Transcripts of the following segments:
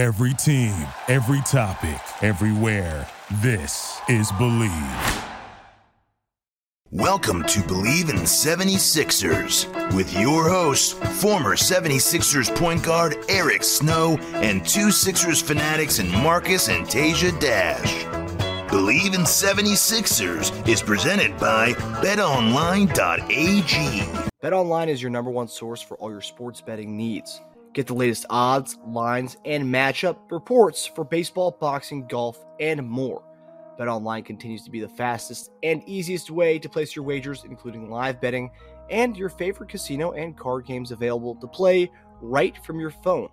Every team, every topic, everywhere. This is Bleav. Welcome to Bleav in 76ers with your hosts, former 76ers point guard Eric Snow and two Sixers fanatics in Marcus and Tasia Dash. Bleav in 76ers is presented by betonline.ag. BetOnline is your number one source for all your sports betting needs. Get the latest odds, lines, and matchup reports for baseball, boxing, golf, and more. BetOnline continues to be the fastest and easiest way to place your wagers, including live betting and your favorite casino and card games available to play right from your phone.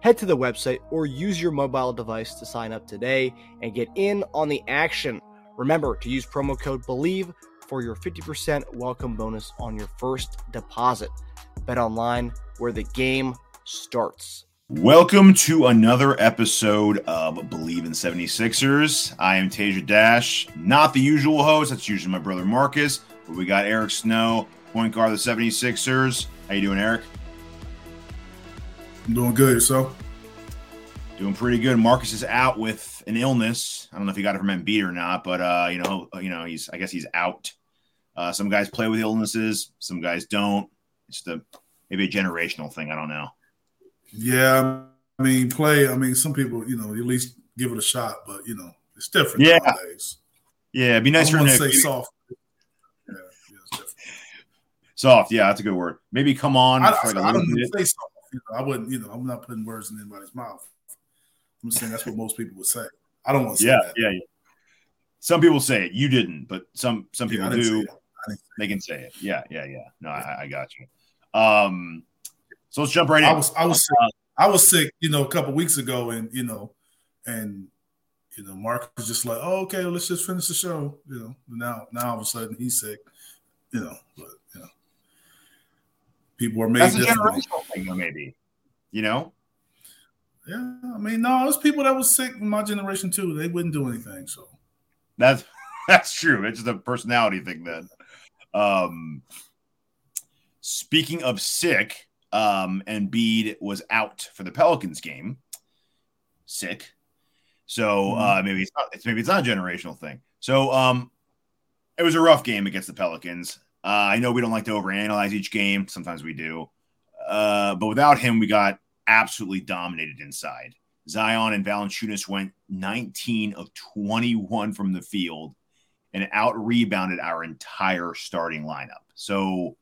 Head to the website or use your mobile device to sign up today and get in on the action. Remember to use promo code BELIEVE for your 50% welcome bonus on your first deposit. BetOnline, where the game starts. Welcome to another episode of Bleav in 76ers. I am Tasia Dash, not the usual host. That's usually my brother Marcus. But we got Eric Snow, point guard of the 76ers. How you doing, Eric? I'm doing good, so doing pretty good. Marcus is out with an illness. I don't know if he got it from Embiid or not, but uh, you know, you know, he's I guess he's out. Uh, some guys play with illnesses, some guys don't. It's the maybe a generational thing. I don't know. Yeah, I mean, play. I mean, some people, you know, at least give it a shot, but you know, it's different yeah. nowadays. Yeah, it'd be nice I for him to to say soft. Yeah, yeah, soft. Yeah, that's a good word. Maybe come on. I, for like a I, I don't say soft. You know, I wouldn't. You know, I'm not putting words in anybody's mouth. I'm saying that's what most people would say. I don't want to say Yeah, that. yeah, yeah. Some people say it. You didn't, but some some people say do. it. I didn't They can say it. Yeah, yeah, yeah. No, I, I got you. Um, so let's jump right in. I was I was sick. I was sick, you know, a couple weeks ago, and you know, and you know, Mark was just like, "Oh, okay, let's just finish the show." You know, now now all of a sudden he's sick. You know, but you know, people are made That's a generational thing, though, maybe. You know, Yeah, I mean, no, there's people that was sick in my generation too. They wouldn't do anything. So that's that's true. It's just a personality thing. Then, um, speaking of sick, um, Embiid was out for the Pelicans game. Sick. So uh, maybe it's not. It's maybe it's not a generational thing. So um, it was a rough game against the Pelicans. Uh, I know we don't like to overanalyze each game. Sometimes we do. Uh, but without him, we got absolutely dominated inside. Zion and Valanciunas went 19 of 21 from the field and out rebounded our entire starting lineup. So,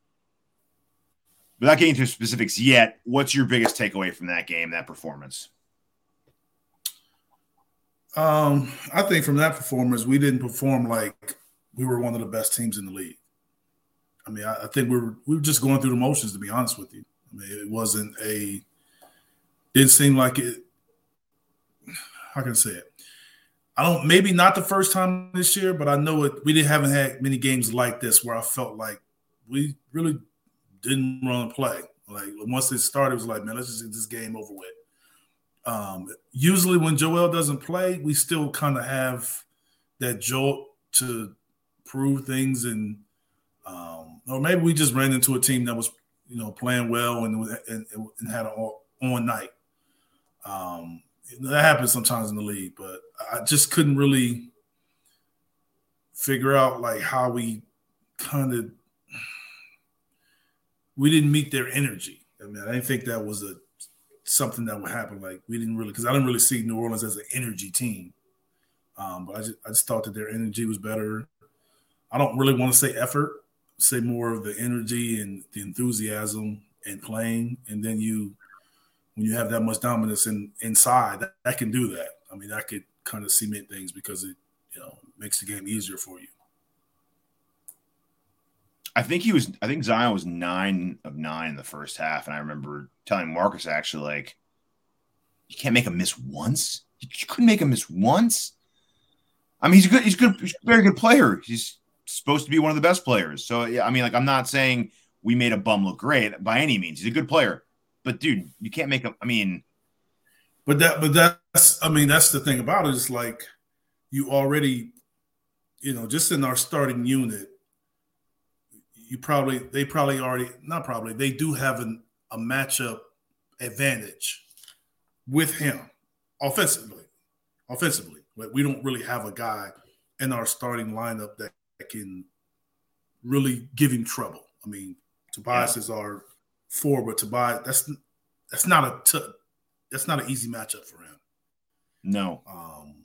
without getting into specifics yet, what's your biggest takeaway from that game, that performance? um, I think from that performance, we didn't perform like we were one of the best teams in the league. I mean, I, I think we were we were just going through the motions. To be honest with you, I mean, it wasn't a. Didn't seem like it. How can I say it? I don't. Maybe not the first time this year, but I know it. We didn't haven't had many games like this where I felt like we really didn't run and play. Like once it started, it was like, man, let's just get this game over with. Um, usually, when Joel doesn't play, we still kind of have that jolt to prove things, and um, or maybe we just ran into a team that was, you know, playing well and and, and had an on night. Um, that happens sometimes in the league, but I just couldn't really figure out like how we kind of we didn't meet their energy. I mean, I didn't think that was a something that would happen. Like we didn't really because I didn't really see New Orleans as an energy team. Um, but I just I just thought that their energy was better. I don't really want to say effort, say more of the energy and the enthusiasm and playing, and then you when you have that much dominance in inside, that, that can do that. I mean, that could kind of cement things because it you know makes the game easier for you. I think he was. I think Zion was nine of nine in the first half, and I remember telling Marcus actually, like, you can't make him miss once. You couldn't make him miss once. I mean, he's a good. He's a good. He's a very good player. He's supposed to be one of the best players. So yeah, I mean, like, I'm not saying we made a bum look great by any means. He's a good player, but dude, you can't make him. I mean, But that, but that's, I mean, that's the thing about it. Is like you already, you know, just in our starting unit, you probably, they probably already, not probably, they do have an, a matchup advantage with him. offensively. Offensively, like we don't really have a guy in our starting lineup that, can really give him trouble. I mean, Tobias yeah. is our four, but Tobias that's that's not a t- that's not an easy matchup for him. No. Um,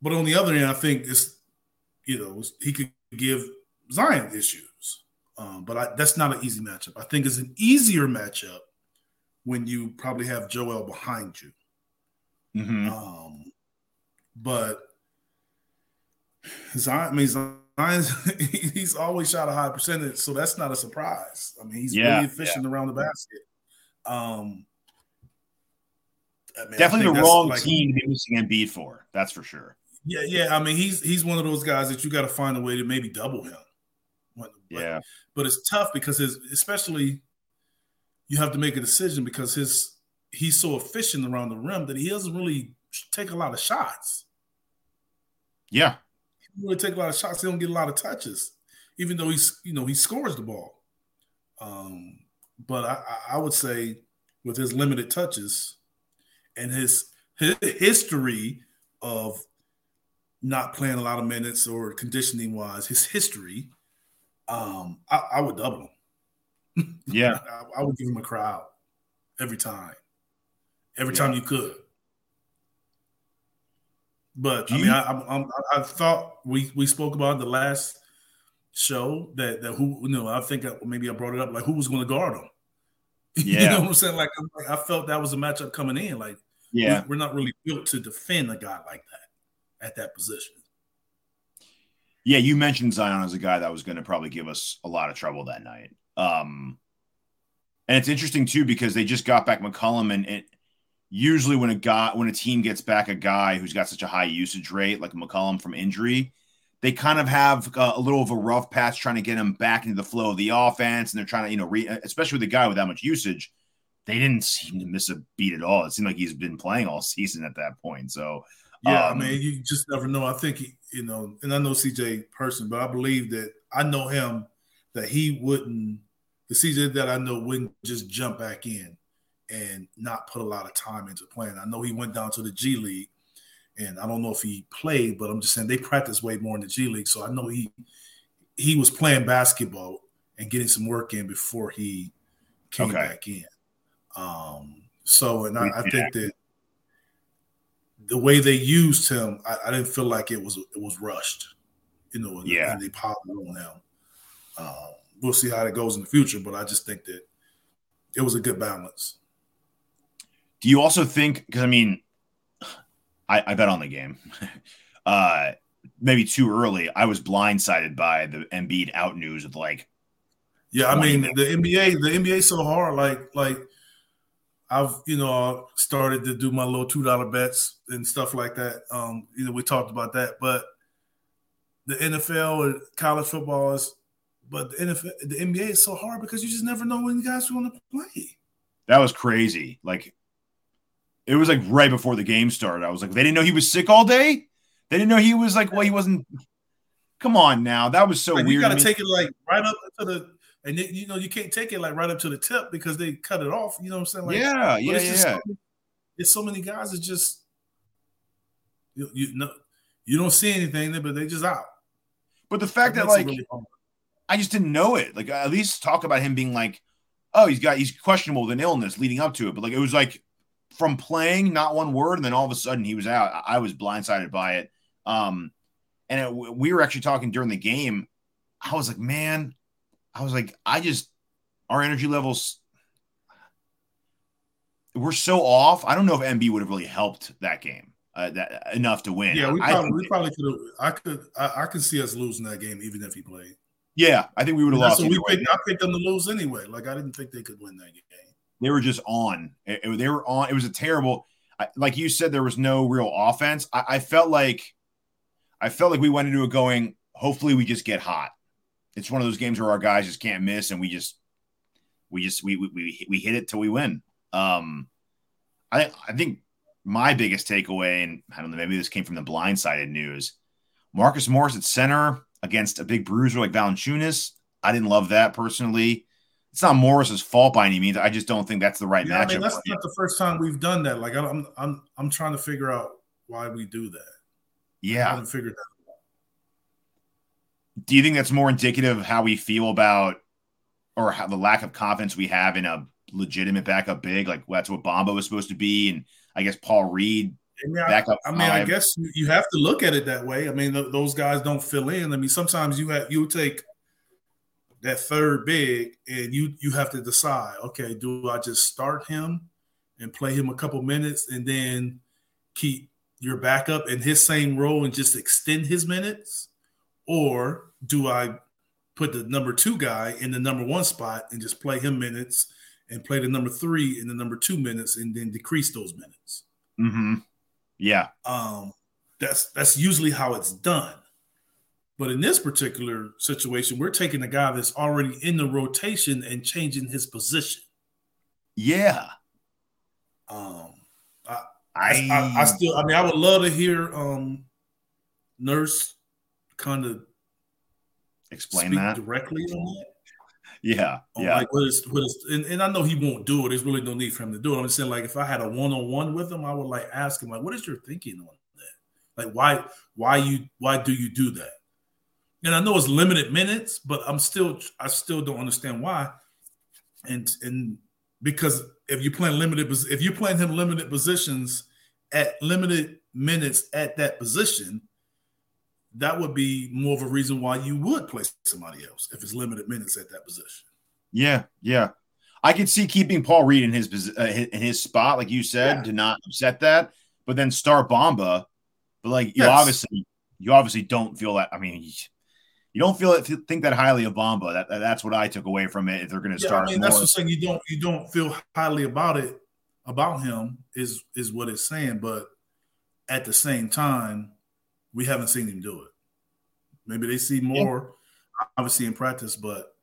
but on the other hand, I think it's you know he could give Zion issues, um, but I, that's not an easy matchup. I think it's an easier matchup when you probably have Joel behind you. Mm-hmm. Um, but Zion, I mean, Zion's, he's always shot a high percentage, so that's not a surprise. I mean, he's yeah, really efficient yeah. around the basket. Um, I mean, Definitely the wrong like, team to be missing Embiid for. That's for sure. Yeah, yeah. I mean, he's he's one of those guys that you got to find a way to maybe double him. But, yeah, but it's tough because his, especially, you have to make a decision because his he's so efficient around the rim that he doesn't really take a lot of shots. Yeah, he doesn't really take a lot of shots. He don't get a lot of touches, even though he's you know he scores the ball. Um, but I, I would say with his limited touches and his, his history of not playing a lot of minutes or conditioning wise, his history, um, I, I would double him. Yeah, I, I, would give him a crowd every time, every yeah. time you could. But Do I mean, I, I, I, thought we we spoke about the last show that that who you know I think maybe I brought it up like who was going to guard him. Yeah, you know what I'm saying? Like I felt that was a matchup coming in. Like yeah, we're not really built to defend a guy like that at that position. Yeah, you mentioned Zion as a guy that was going to probably give us a lot of trouble that night. Um, and it's interesting too because they just got back McCollum, and it usually when a guy when a team gets back a guy who's got such a high usage rate like McCollum from injury, they kind of have uh, a little of a rough patch trying to get him back into the flow of the offense, and they're trying to you know re- especially with a guy with that much usage they didn't seem to miss a beat at all. It seemed like he's been playing all season at that point. So yeah, um, I mean, you just never know. I think he, you know, and I know CJ person, but I believe that I know him that he wouldn't the CJ that I know wouldn't just jump back in and not put a lot of time into playing. I know he went down to the G League, and I don't know if he played, but I'm just saying they practice way more in the G League. So I know he he was playing basketball and getting some work in before he came okay. back in. Um, so, and I, I think that the way they used him, I, I, didn't feel like it was it was rushed. You know, and, yeah, and they piled on him. Um, we'll see how it goes in the future, but I just think that it was a good balance. Do you also think? Because I mean, I, I bet on the game. uh, maybe too early. I was blindsided by the Embiid out news of like. Yeah, I mean the NBA. The NBA so hard. Like like I've you know started to do my little two dollar bets and stuff like that. Um, you know, we talked about that, but the NFL or college football is, but the NFL, the NBA is so hard because you just never know when the guys are going to play. That was crazy. Like, it was like right before the game started. I was like, they didn't know he was sick all day. They didn't know he was like, well, he wasn't. Come on now, that was so like, weird. You got to take it like right up to the and you know you can't take it like right up to the tip because they cut it off. You know what I'm saying? Like, yeah, yeah, it's yeah. So, it's so many guys that just you you know you don't see anything but they just out. But the fact that, that like really I just didn't know it. Like at least talk about him being like, oh, he's got he's questionable with an illness leading up to it. But like it was like from playing not one word, and then all of a sudden he was out. I, I was blindsided by it. Um, and it, we were actually talking during the game. I was like, man, I was like, I just our energy levels we're so off. I don't know if Embiid would have really helped that game uh, that enough to win. Yeah, we probably, we probably could have. I could I, I could see us losing that game even if he played. Yeah, I think we would have lost. So we picked, I picked them to lose anyway. Like I didn't think they could win that game. They were just on. It, it, they were on. It was a terrible. Like you said, there was no real offense. I, I felt like, I felt like we went into it going. Hopefully, we just get hot it's one of those games where our guys just can't miss, and we just we just we we we hit it till we win. Um, I I think my biggest takeaway, and I don't know, maybe this came from the blindsided news. Marcus Morris at center against a big bruiser like Valanciunas. I didn't love that personally. it's not Morris's fault by any means. I just don't think that's the right Yeah, I matchup. mean, that's not the first time we've done that. Like, I I'm, I'm, I'm trying to figure out why we do that. Yeah, I haven't figured that. Do you think that's more indicative of how we feel about or how the lack of confidence we have in a legitimate backup big? Like that's what Bamba was supposed to be, and I guess Paul Reed I mean, I, backup. I mean, I guess you- you have to look at it that way. I mean, th- those guys don't fill in. I mean, sometimes you have you take that third big, and you you have to decide. Okay, do I just start him and play him a couple minutes, and then keep your backup in his same role and just extend his minutes, or do I put the number two guy in the number one spot and just play him minutes and play the number three in the number two minutes, and then decrease those minutes? Mm-hmm. Yeah. um, that's that's usually how it's done. But in this particular situation, we're taking a guy that's already in the rotation and changing his position. Yeah. Um, I, I, I, I still, I mean, I would love to hear um, Nurse kind of explain that. directly on that. Yeah. on, Yeah. Like what is what is and, and I know he won't do it. There's really no need for him to do it. I'm just saying, like, if I had a one on one with him, I would like ask him, like, what is your thinking on that? Like, why why you why do you do that? And I know it's limited minutes, but I'm still I still don't understand why. And and because if you're playing limited if you're playing him limited positions at limited minutes at that position, that would be more of a reason why you would play somebody else if it's limited minutes at that position. Yeah. Yeah. I could see keeping Paul Reed in his uh, in his spot, like you said, Yeah. to not upset that, but then start Bamba. But like you Yes. obviously, you obviously don't feel that. I mean, you don't feel it, think that highly of Bamba. That, that- that's what I took away from it. If they're going to Yeah, start, I mean that's what saying. You don't you don't feel highly about it about him is is what it's saying, but at the same time, we haven't seen him do it. Maybe they see more, obviously in practice, but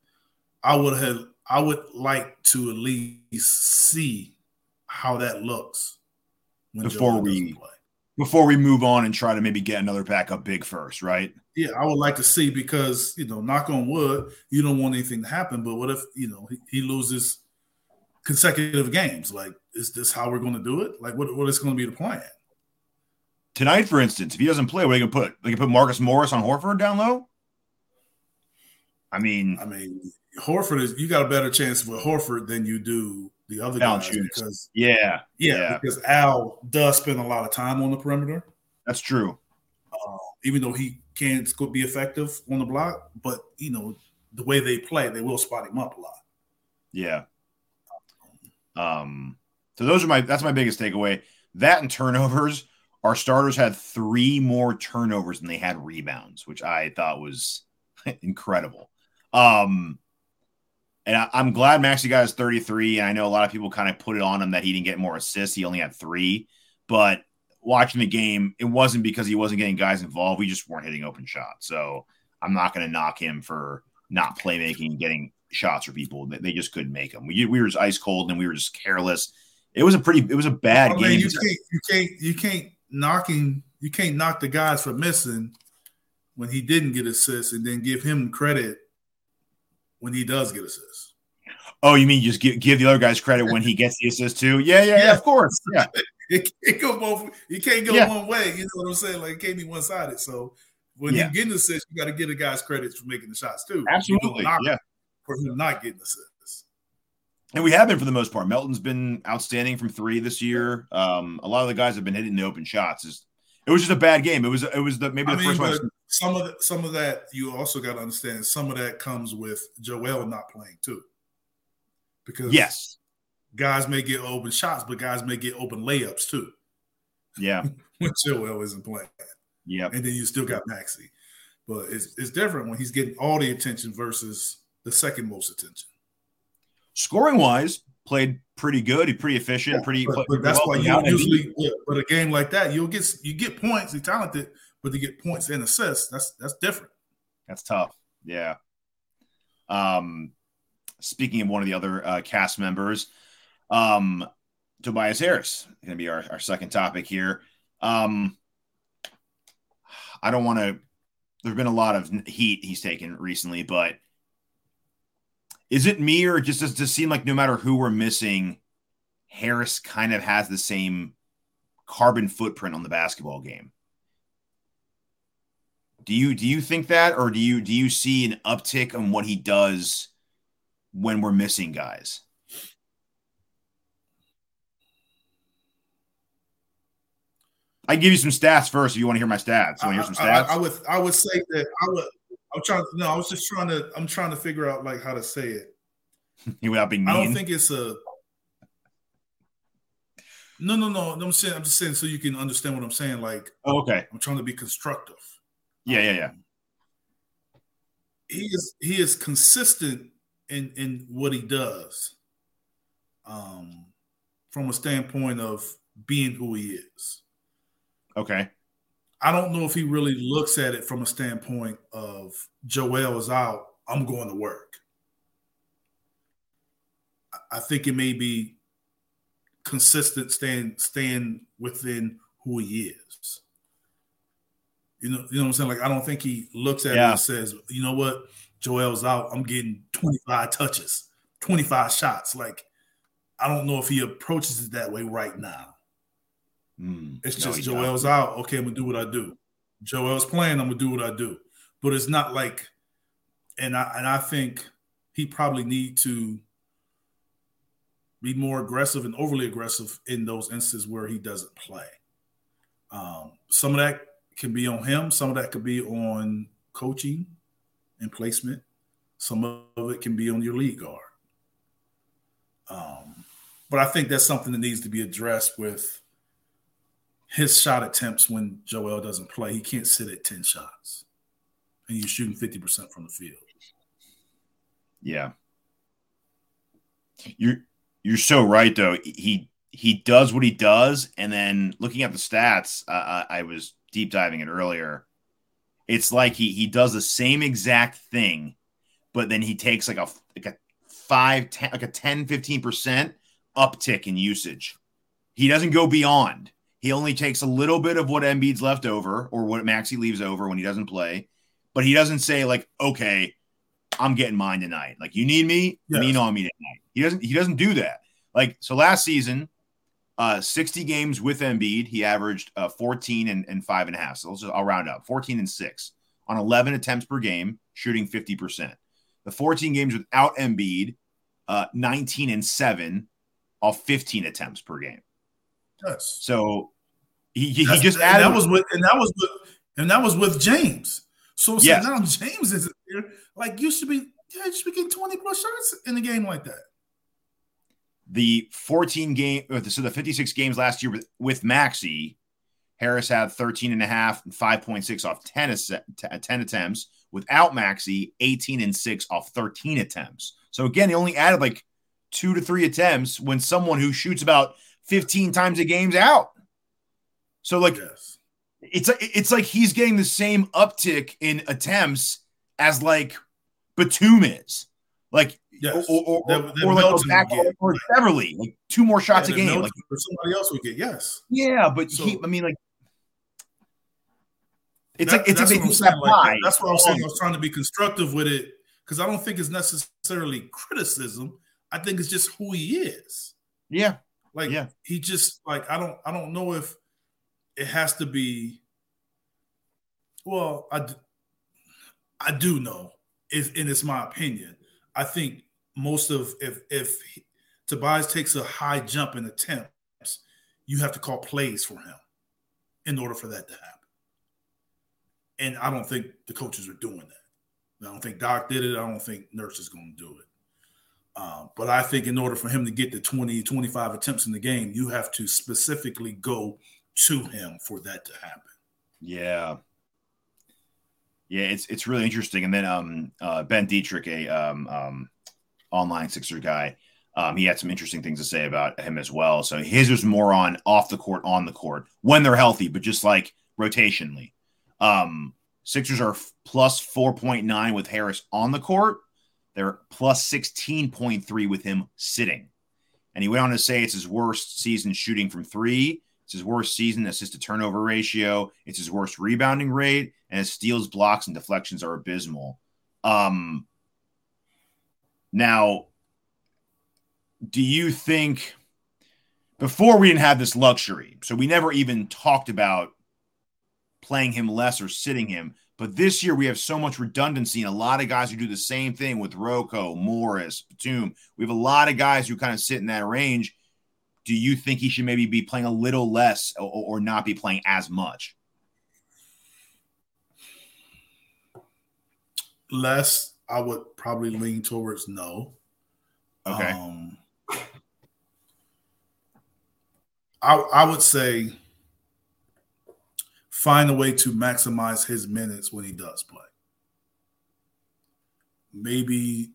I would have I would like to at least see how that looks when Before we- play. before we move on and try to maybe get another backup big first, right? Yeah, I would like to see because you know, knock on wood, you don't want anything to happen. But what if you know he, he loses consecutive games? Like, is this how we're going to do it? Like, what what is going to be the plan? Tonight, for instance, if he doesn't play, what are they going to put? They can put Marcus Morris on Horford down low. I mean, I mean, Horford is you got a better chance with Horford than you do the other guys Valanciunas. because yeah, yeah, Yeah. because Al does spend a lot of time on the perimeter, that's true. uh, even though he can still be effective on the block. But you know, the way they play, they will spot him up a lot. Yeah. Um, so those are my that's my biggest takeaway. That and turnovers. Our starters had three more turnovers than they had rebounds, which I thought was incredible. Um, and I, I'm glad Maxey got his 33. And I know a lot of people kind of put it on him that he didn't get more assists. He only had three. But watching the game, it wasn't because he wasn't getting guys involved. We just weren't hitting open shots. So I'm not going to knock him for not playmaking and getting shots for people. They, they just couldn't make them. We, we were just ice cold and we were just careless. It was a pretty, it was a bad game. you can't, you can't, you can't knocking, you can't knock the guys for missing when he didn't get assists, and then give him credit when he does get assists. oh, you mean just give, give the other guys credit when he gets the assist too? Yeah, yeah, yeah, Yeah. of course. Yeah. It, it go both. You can't go Yeah. one way. You know what I'm saying? Like it can't be one sided. So when Yeah. get getting assists, you got to give the guys credit for making the shots too. Absolutely. Yeah. for him not getting assists. And we have been for the most part. Melton's been outstanding from three this year. Um, a lot of the guys have been hitting the open shots. It's, it was just a bad game. It was it was the maybe I the mean, first one. some of the, some of that you also got to understand. Some of that comes with Joel not playing too, because Yes. guys may get open shots, but guys may get open layups too Yeah. when Joel isn't playing. Yeah, And then you still got Maxey. But it's it's different when he's getting all the attention versus the second most attention. Scoring wise, played pretty good. Pretty efficient. pretty. But, but that's well why you usually yeah, but a game like that, you'll get you get points, you're talented, but to get points and assists, that's that's different. That's tough. Yeah. Um, speaking of one of the other uh, cast members, um, Tobias Harris going to be our, our second topic here. Um, I don't want to. There's been a lot of heat he's taken recently, but Is it me or just does it seem like no matter who we're missing, Harris kind of has the same carbon footprint on the basketball game? Do you do you think that, or do you do you see an uptick on what he does when we're missing guys? I give you some stats first if you want to hear my stats. You want to hear some stats? I, I, I would I would say that I would I'm trying to no, I was just trying to I'm trying to figure out like how to say it. you Without being mean. I don't think it's a no, no, no. I'm saying I'm just saying so you can understand what I'm saying. Like, oh, okay, I'm trying to be constructive. Yeah, yeah, yeah. He is he is consistent in in what he does, um, from a standpoint of being who he is. Okay. I don't know if he really looks at it from a standpoint of Joel is out, I'm going to work. I think it may be consistent, staying staying within who he is. You know, you know what I'm saying? Like I don't think he looks at yeah. it and says, you know what, Joel's out, I'm getting 25 touches, 25 shots. Like I don't know if he approaches it that way right now. Mm, it's just no, Joel's doesn't. out. Okay, I'm gonna do what I do. Joel's playing. I'm gonna do what I do. But it's not like, and I and I think he probably need to be more aggressive and overly aggressive in those instances where he doesn't play. Um, some of that can be on him. Some of that could be on coaching and placement. Some of it can be on your lead guard. Um, but I think that's something that needs to be addressed with his shot attempts when Joel doesn't play. He can't sit at 10 shots. And you're shooting 50% from the field. Yeah. You're you're so right though. He he does what he does, and then looking at the stats, uh, I was deep diving it earlier. It's like he he does the same exact thing, but then he takes like a like a five, 10, like a 10, 15 percent uptick in usage. He doesn't go beyond. He only takes a little bit of what Embiid's left over or what Maxey leaves over when he doesn't play, but he doesn't say like, "Okay, I'm getting mine tonight." Like, you need me, yes. lean on me tonight. He doesn't. He doesn't do that. Like, so last season, uh, 60 games with Embiid, he averaged uh, 14 and, and five and a half. So let's just, I'll round up 14 and six on 11 attempts per game, shooting 50%. The 14 games without Embiid, uh, 19 and seven off 15 attempts per game. Yes. So he, he, he just added that was with and that was with and that was with James. So, so yes. now James is there. Like you should be, yeah, you should be getting 20 plus shots in a game like that. The 14 game, so the 56 games last year with, with Maxey, Harris had 13 and a half and 5.6 off 10, 10 attempts. Without Maxey, 18 and 6 off 13 attempts. So again, he only added like two to three attempts when someone who shoots about 15 times a game's out. So like yes. it's it's like he's getting the same uptick in attempts as like Batum is. Like yes. or, or, or, or like or Beverley, like two more shots yeah, a game. Like or somebody else would get, yes. Yeah, but so, he I mean like it's that, like it's that's like what like, that's what I'm saying. I was trying to be constructive with it because I don't think it's necessarily criticism. I think it's just who he is. Yeah. Like yeah. he just like I don't I don't know if it has to be well I I do know if and it's my opinion. I think most of if if Tobias takes a high jump in attempts, you have to call plays for him in order for that to happen. And I don't think the coaches are doing that. I don't think Doc did it. I don't think Nurse is going to do it. Um, but I think in order for him to get the 20, 25 attempts in the game, you have to specifically go to him for that to happen. Yeah. Yeah, it's it's really interesting. And then um uh, Ben Dietrich, a um, um online Sixer guy, um, he had some interesting things to say about him as well. So his was more on off the court, on the court when they're healthy, but just like rotationally. Um, Sixers are plus 4.9 with Harris on the court they're plus 16.3 with him sitting. And he went on to say it's his worst season shooting from three. It's his worst season assist to turnover ratio. It's his worst rebounding rate. And his steals, blocks, and deflections are abysmal. Um, Now, do you think before we didn't have this luxury, so we never even talked about playing him less or sitting him. But this year we have so much redundancy and a lot of guys who do the same thing with Rocco, Morris, Batum. We have a lot of guys who kind of sit in that range. Do you think he should maybe be playing a little less or, or not be playing as much? Less, I would probably lean towards no. Okay. Um, I, I would say find a way to maximize his minutes when he does play. Maybe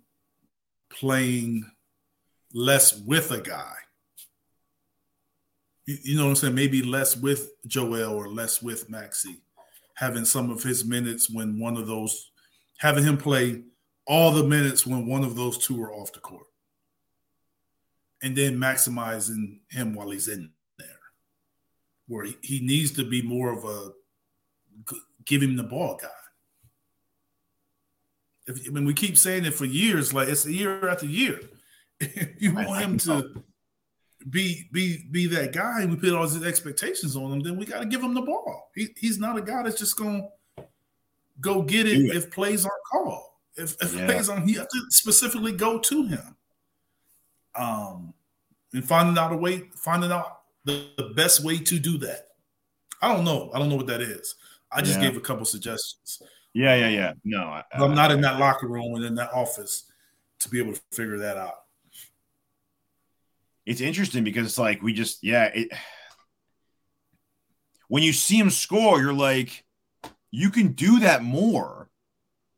playing less with a guy. You, you know what I'm saying? Maybe less with Joel or less with Maxey. Having some of his minutes when one of those, having him play all the minutes when one of those two are off the court. And then maximizing him while he's in there. where he, he needs to be more of a give him the ball guy. If, I mean, we keep saying it for years, like it's a year after year. If you want him to be be be that guy, and we put all these expectations on him, then we got to give him the ball. He, he's not a guy that's just going to go get it, it, if plays aren't called. If, if yeah. plays on, he have to specifically go to him. Um, and finding out a way, finding out the, the best way to do that? I don't know. I don't know what that is. I just yeah. gave a couple suggestions. Yeah, yeah, um, yeah. No, I, am not in that locker room and in that office to be able to figure that out. It's interesting because it's like we just, yeah. It, when you see him score, you're like, you can do that more.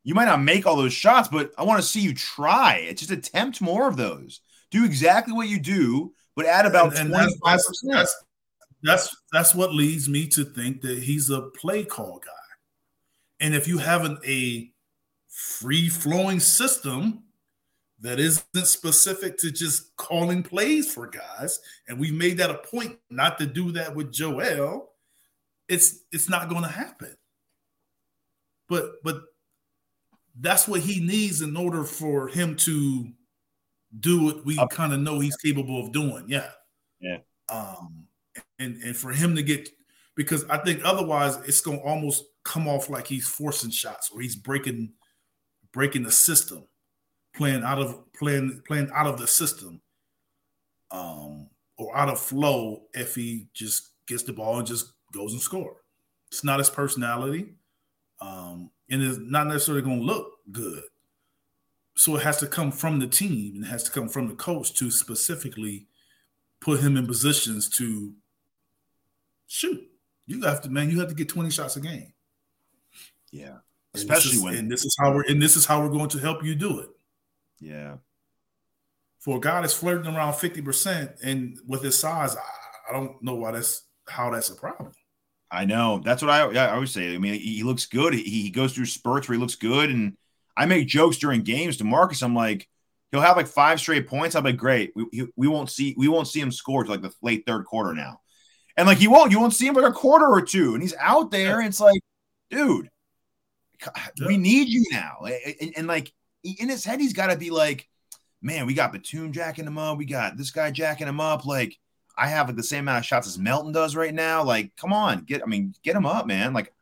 You might not make all those shots, but I want to see you try. It just attempt more of those. Do exactly what you do but add about and, and that's, that's, that's, that's what leads me to think that he's a play call guy. And if you have an, a free flowing system that isn't specific to just calling plays for guys, and we've made that a point not to do that with Joel, it's it's not going to happen. But but that's what he needs in order for him to do what we kind of know he's capable of doing. Yeah. Yeah. Um, and and for him to get because I think otherwise it's gonna almost come off like he's forcing shots or he's breaking breaking the system, playing out of playing playing out of the system, um, or out of flow if he just gets the ball and just goes and score. It's not his personality, um, and it's not necessarily going to look good so it has to come from the team and it has to come from the coach to specifically put him in positions to shoot. You have to, man. You have to get twenty shots a game. Yeah, especially and is, when and this is how we're and this is how we're going to help you do it. Yeah. For a guy that's flirting around fifty percent and with his size, I, I don't know why that's how that's a problem. I know that's what I, I always say. I mean, he looks good. He, he goes through spurts where he looks good, and I make jokes during games to Marcus. I'm like, he'll have like five straight points. I'm like, great. We, we won't see we won't see him score to like the late third quarter now, and like he won't. You won't see him like a quarter or two, and he's out there. And it's like, dude, we need you now. And, and like in his head, he's got to be like, man, we got Batum jacking him up. We got this guy jacking him up. Like I have like the same amount of shots as Melton does right now. Like, come on, get I mean, get him up, man. Like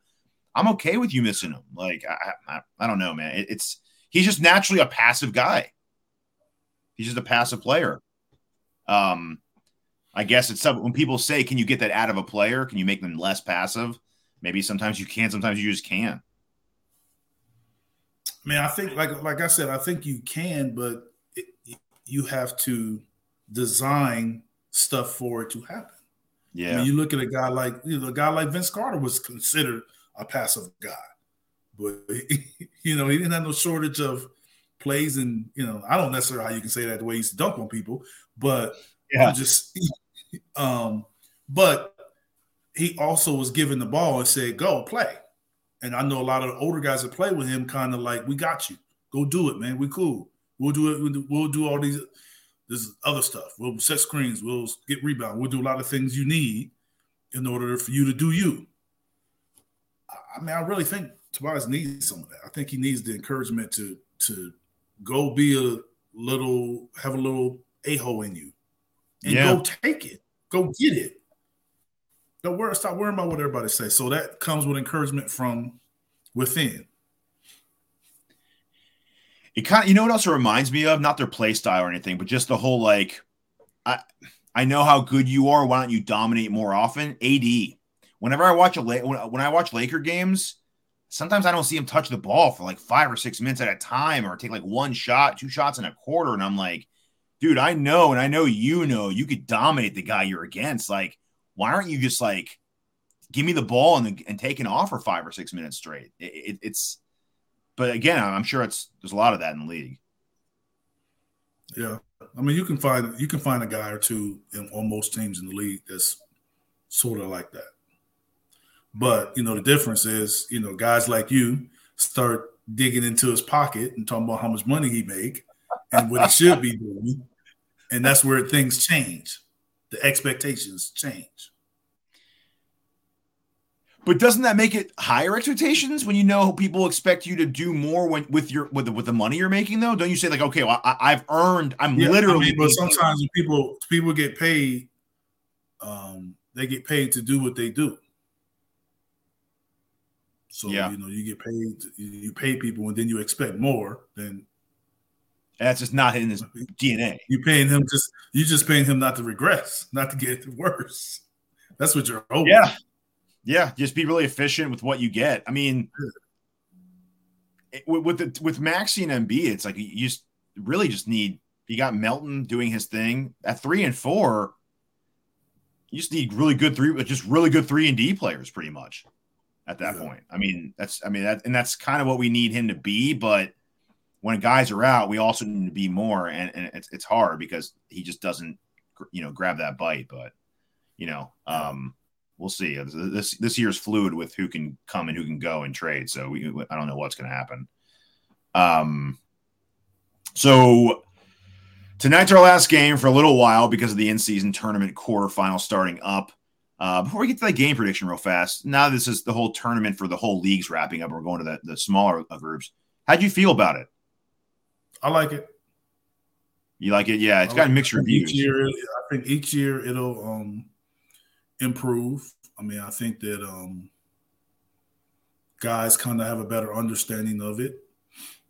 I'm okay with you missing him. Like I, I, I don't know, man. It, it's he's just naturally a passive guy. He's just a passive player. Um, I guess it's some, when people say, "Can you get that out of a player? Can you make them less passive?" Maybe sometimes you can, sometimes you just can't. Man, I think like like I said, I think you can, but it, you have to design stuff for it to happen. Yeah, I mean, you look at a guy like you know, a guy like Vince Carter was considered a passive guy. But you know, he didn't have no shortage of plays, and you know, I don't necessarily how you can say that the way he used dunk on people, but yeah, just um, but he also was given the ball and said, "Go play." And I know a lot of the older guys that play with him kind of like, "We got you. Go do it, man. We cool. We'll do it. We'll do all these this other stuff. We'll set screens. We'll get rebound. We'll do a lot of things you need in order for you to do you." I mean, I really think Tobias needs some of that. I think he needs the encouragement to to go be a little have a little a hole in you, and Yeah. go take it, go get it. Don't worry, stop worrying about what everybody says. So that comes with encouragement from within. It kind of, you know what else it reminds me of? Not their play style or anything, but just the whole like, I, I know how good you are. Why don't you dominate more often? AD. Whenever I watch a when I watch Laker games, sometimes I don't see him touch the ball for like five or six minutes at a time, or take like one shot, two shots in a quarter, and I'm like, dude, I know, and I know you know, you could dominate the guy you're against. Like, why aren't you just like, give me the ball and and taking off for five or six minutes straight? It, it, it's but again, I'm sure it's there's a lot of that in the league. Yeah, I mean, you can find you can find a guy or two in on most teams in the league that's sort of like that. But you know, the difference is, you know, guys like you start digging into his pocket and talking about how much money he make and what he should be doing, and that's where things change. The expectations change. But doesn't that make it higher expectations when you know people expect you to do more when with your with the, with the money you're making though? Don't you say like, okay, well, I, I've earned, I'm Yeah, I literally. mean, but sometimes when people people get paid, um, they get paid to do what they do. So Yeah. you know, you get paid, you pay people, and then you expect more. That's just not in his DNA. you paying him just you just paying him not to regress, not to get worse. That's what you're hoping. Yeah, yeah. Just be really efficient with what you get. I mean, it- with with the with Maxey and Embiid, it's like you just really just need. You got Melton doing his thing at three and four. You just need really good three, uh, just really good three and D players, pretty much. At that Yeah. point, I mean, that's I mean that, and that's kind of what we need him to be. But when guys are out, we also need to be more, and, and it's it's hard because he just doesn't, you know, grab that bite. But you know, um, we'll see. This this year's fluid with who can come and who can go and trade. So we I don't know what's going to happen. Um, so tonight's our last game for a little while because of the in-season tournament quarterfinal starting up. Uh, before we get to that game prediction real fast, now this is the whole tournament for the whole league's wrapping up. We're going to the, the smaller groups. How'd you feel about it? I like it. You like it? Yeah, it's I got like mixed it. reviews. Each year, I think each year it'll um, improve. I mean, I think that um, guys kind of have a better understanding of it.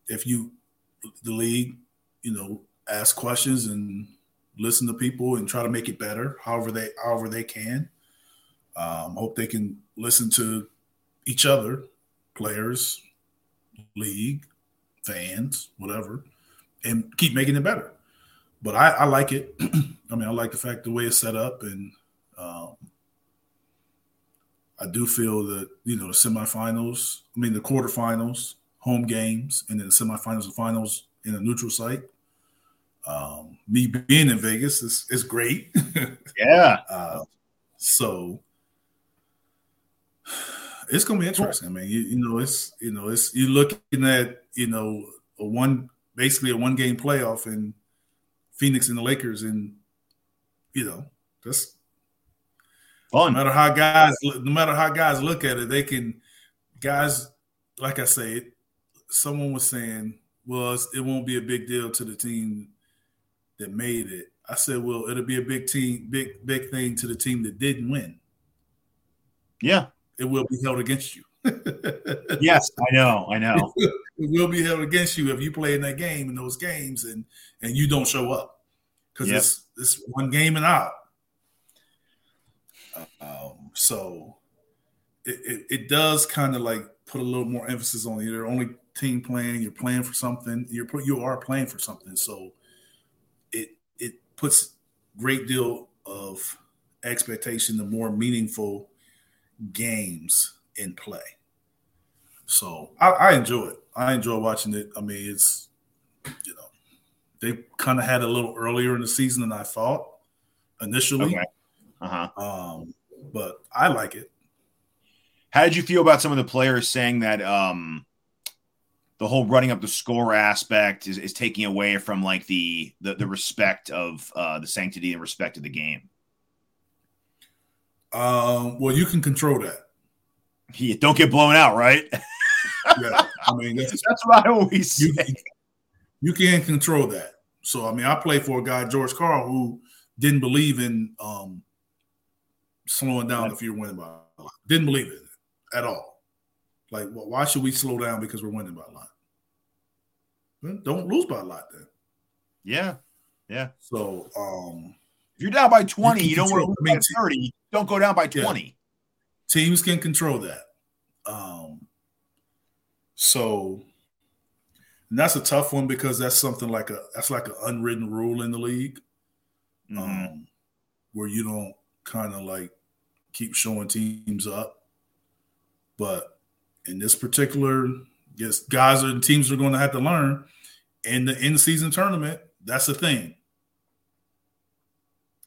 If you, the league, you know, ask questions and listen to people and try to make it better, however they however they can. Um, hope they can listen to each other, players, league, fans, whatever, and keep making it better but I, I like it. I mean, I like the fact the way it's set up, and um, I do feel that you know the semifinals, I mean the quarterfinals, home games, and then the semifinals and finals in a neutral site. Um, me being in Vegas is is great. Yeah, uh, so it's gonna be interesting. I mean, you, you know, it's you know, it's you're looking at you know a one basically a one game playoff in Phoenix and the Lakers, and you know that's no matter how guys no matter how guys look at it, they can guys like I say, someone was saying, well, it's, it won't be a big deal to the team that made it. I said, well, it'll be a big team, big big thing to the team that didn't win. Yeah. It will be held against you. Yes, I know. I know. It will be held against you if you play in that game in those games and and you don't show up because Yep. it's it's one game and out. Um, so it, it, it does kind of like put a little more emphasis on you're only team playing. You're playing for something. You're put you are playing for something. So it it puts great deal of expectation, the more meaningful games in play. So I, I enjoy it. I enjoy watching it. I mean, it's you know they kind of had a little earlier in the season than I thought initially, Okay. Uh huh. um, but I like it. How did you feel about some of the players saying that um, the whole running up the score aspect is, is taking away from like the the, the respect of uh, the sanctity and respect of the game? Um, well, you can control that. Yeah, don't get blown out, right? Yeah, I mean that's, That's what I always you, say. you can control that. So I mean, I played for a guy, George Karl who didn't believe in um, slowing down if you're winning by a lot. Didn't believe in it at all. Like, well, why should we slow down because we're winning by a lot? Well, don't lose by a lot then. Yeah, yeah. So um, if you're down by 20, you, you don't want to lose I by 30. Don't go down by 20. Yeah. Teams can control that. So that's a tough one because that's something like a that's like an unwritten rule in the league, Mhm. um, where you don't kind of like keep showing teams up. But in this particular, yes, guys and teams are going to have to learn in the in season tournament. That's the thing.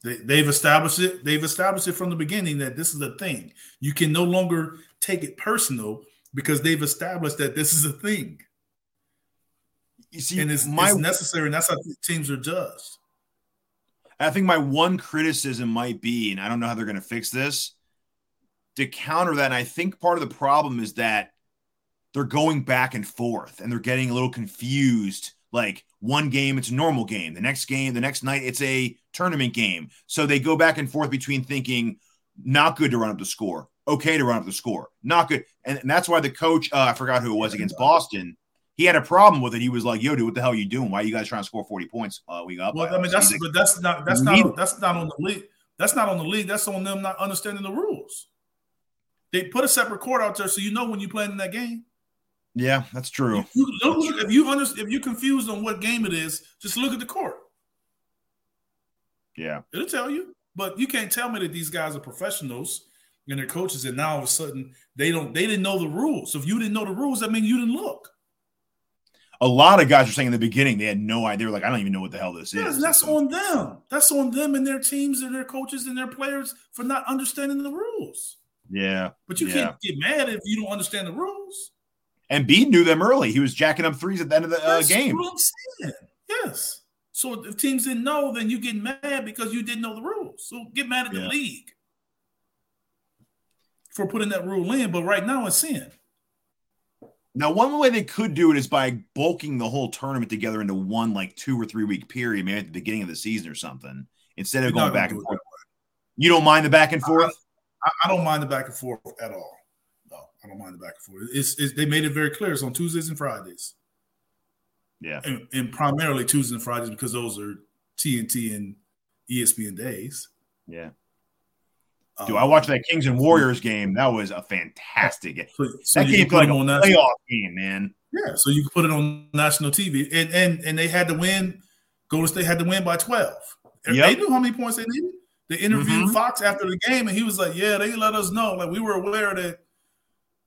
They, they've established it. They've established it from the beginning that this is a thing. You can no longer take it personal because they've established that this is a thing, You see, and it's, my it's necessary. And that's how teams are judged. I think my one criticism might be, and I don't know how they're going to fix this, to counter that. And I think part of the problem is that they're going back and forth and they're getting a little confused. Like one game, it's a normal game. The next game, the next night, it's a tournament game. So they go back and forth between thinking not good to run up the score, okay to run up the score, not good. And, and that's why the coach, uh, I forgot who it was against Boston, he had a problem with it. He was like, "Yo, dude, what the hell are you doing? Why are you guys trying to score forty points? Uh, we got." Well, I mean, that's like, but that's not that's not that's not on the league. That's not on the league. That's on them not understanding the rules. They put a separate court out there so you know when you're playing in that game. yeah, that's true. You, look, look, if you under, if you're confused on what game it is, just look at the court. Yeah. It'll tell you. But you can't tell me that these guys are professionals and they're coaches, and now all of a sudden they don't they didn't know the rules. So if you didn't know the rules, that means you didn't look. A lot of guys were saying in the beginning they had no idea. They were like, I don't even know what the hell this Yes, is. that's on them. That's on them and their teams and their coaches and their players for not understanding the rules. Yeah. But you Yeah. can't get mad if you don't understand the rules. Embiid knew them early. He was jacking up threes at the end of the uh, game. what I'm saying. Yes. So if teams didn't know, then you get mad because you didn't know the rules. So get mad at the Yeah. league for putting that rule in. But right now it's in. Now, one way they could do it is by bulking the whole tournament together into one like two or three week period, maybe at the beginning of the season or something, instead of You're going back and forth. You don't mind the back and forth? I, I don't mind the back and forth at all. No, I don't mind the back and forth. It's, it's they made it very clear. It's on Tuesdays and Fridays, Yeah. and, and primarily Tuesdays and Fridays because those are TNT and ESPN days. Yeah. Um, Dude, I watched that Kings and Warriors game. That was a fantastic game. So, so That game can put felt like a on national, playoff game, man. yeah. So you can put it on national TV, and and and they had to win. Golden State had to win by twelve. Yep. They knew how many points they needed. They interviewed Mhm. Fox after the game, and he was like, "Yeah, they let us know. Like we were aware that,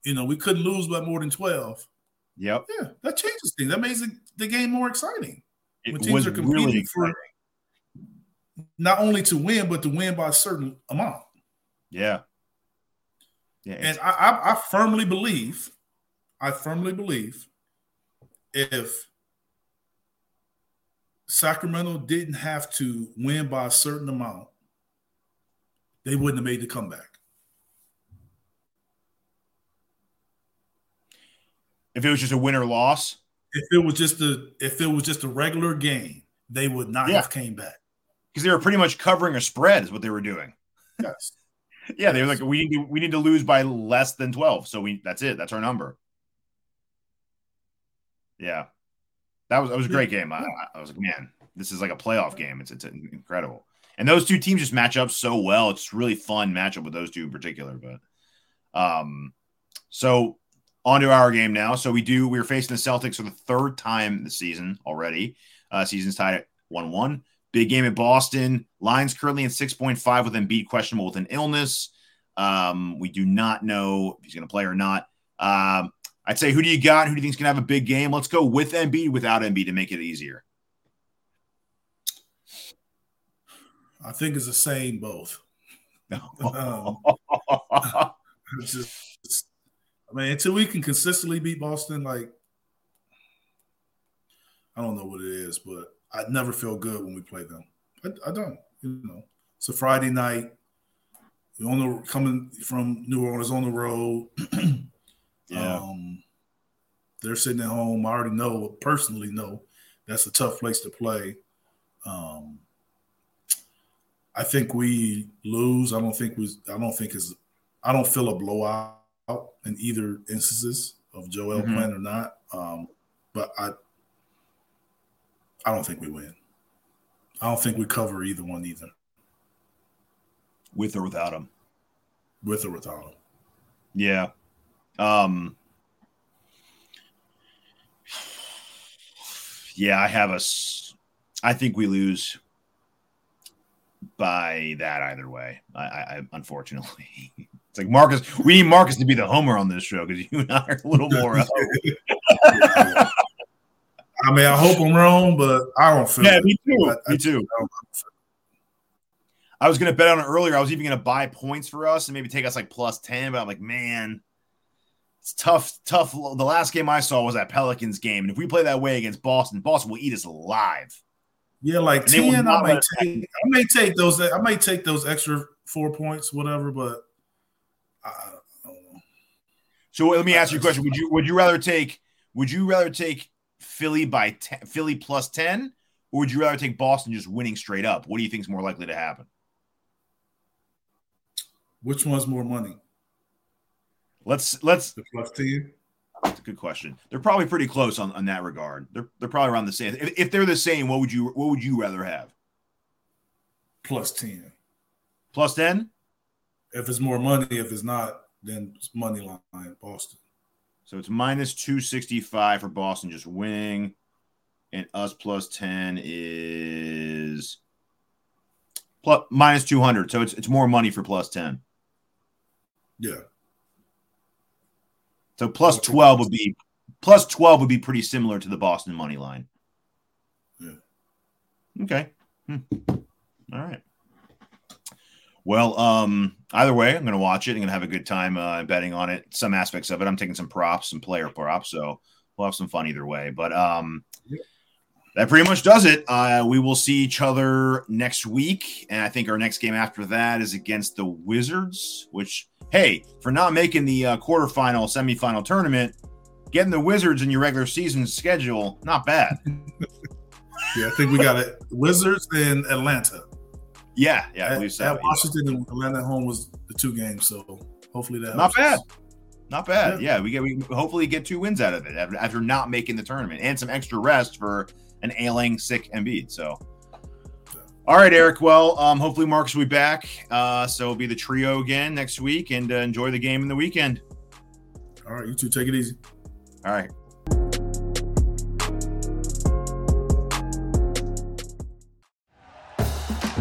you know, we couldn't lose by more than twelve. Yep. Yeah, that changes things. That makes the, the game more exciting. It When teams are competing really for- Not only to win, but to win by a certain amount. Yeah. Yeah. And I, I, I firmly believe, I firmly believe, if Sacramento didn't have to win by a certain amount, they wouldn't have made the comeback. If it was just a win or loss, If it was just a if it was just a regular game, they would not Yeah. have came back. because they were pretty much covering a spread, is what they were doing. Yes. Yeah, they were like, we need to, we need to lose by less than twelve, so we that's it. That's our number. Yeah, that was that was a great game. I, I was like, man, this is like a playoff game. It's it's incredible, and those two teams just match up so well. It's really fun matchup with those two in particular. But um, so on to our game now. So we do we're facing the Celtics for the third time this season already. Uh, season's tied at one one. Big game at Boston. Lines currently at 6.5 with Embiid questionable with an illness. Um, we do not know if he's going to play or not. Um, I'd say who do you got? Who do you think is going to have a big game? Let's go with Embiid, without Embiid to make it easier. I think it's the same both. Um, just, I mean, until we can consistently beat Boston, like I don't know what it is, but I never feel good when we play them. I, I don't, you know. It's a Friday night. We're on the coming from New Orleans on the road. yeah. Um, they're sitting at home. I already know, personally know, that's a tough place to play. Um, I think we lose. I don't think we. I don't think is. I don't feel a blowout in either instances of Joel mm-hmm. playing or not. Um, but I. I don't think we win. I don't think we cover either one either. With or without him. With or without him. Yeah. Um. Yeah, I have a. I think we lose by that either way. I, I unfortunately, it's like Marcus. We need Marcus to be the homer on this show because you and I are a little more. I mean, I hope I'm wrong, but I don't feel. Yeah, it. me too. I, me I, too. I was going to bet on it earlier. I was even going to buy points for us and maybe take us like plus ten, but I'm like, man, it's tough. Tough. The last game I saw was that Pelicans game, and if we play that way against Boston, Boston will eat us alive. Yeah, like and ten. I may take. I may take those. I may take those extra four points, whatever. But I, I don't know. So let me ask you a question: Would you would you rather take? Would you rather take Philly by 10, Philly plus 10, or would you rather take Boston just winning straight up? What do you think is more likely to happen? Which one's more money? Let's let's the plus 10. That's a good question. They're probably pretty close on, on that regard. They're they're probably around the same. If, if they're the same, what would you what would you rather have? Plus 10. Plus 10? If it's more money, if it's not, then it's money line Boston. So it's minus 265 for Boston just winning. And us plus 10 is plus minus 200. So it's it's more money for plus 10. Yeah. So plus 12 would be plus 12 would be pretty similar to the Boston money line. Yeah. Okay. Hmm. All right. Well, um, either way, I'm going to watch it. I'm going to have a good time uh, betting on it. Some aspects of it, I'm taking some props, some player props, so we'll have some fun either way. But um, that pretty much does it. Uh, we will see each other next week, and I think our next game after that is against the Wizards. Which, hey, for not making the uh, quarterfinal, semifinal tournament, getting the Wizards in your regular season schedule, not bad. yeah, I think we got it. Wizards and Atlanta. Yeah, yeah. At, so, at Washington yeah. and Atlanta home was the two games, so hopefully that not bad. Us. Not bad. Yeah. yeah, we get we hopefully get two wins out of it after, after not making the tournament and some extra rest for an ailing sick Embiid. So all right, Eric. Well, um, hopefully Marcus will be back. Uh, so it'll be the trio again next week and uh, enjoy the game in the weekend. All right, you two take it easy. All right.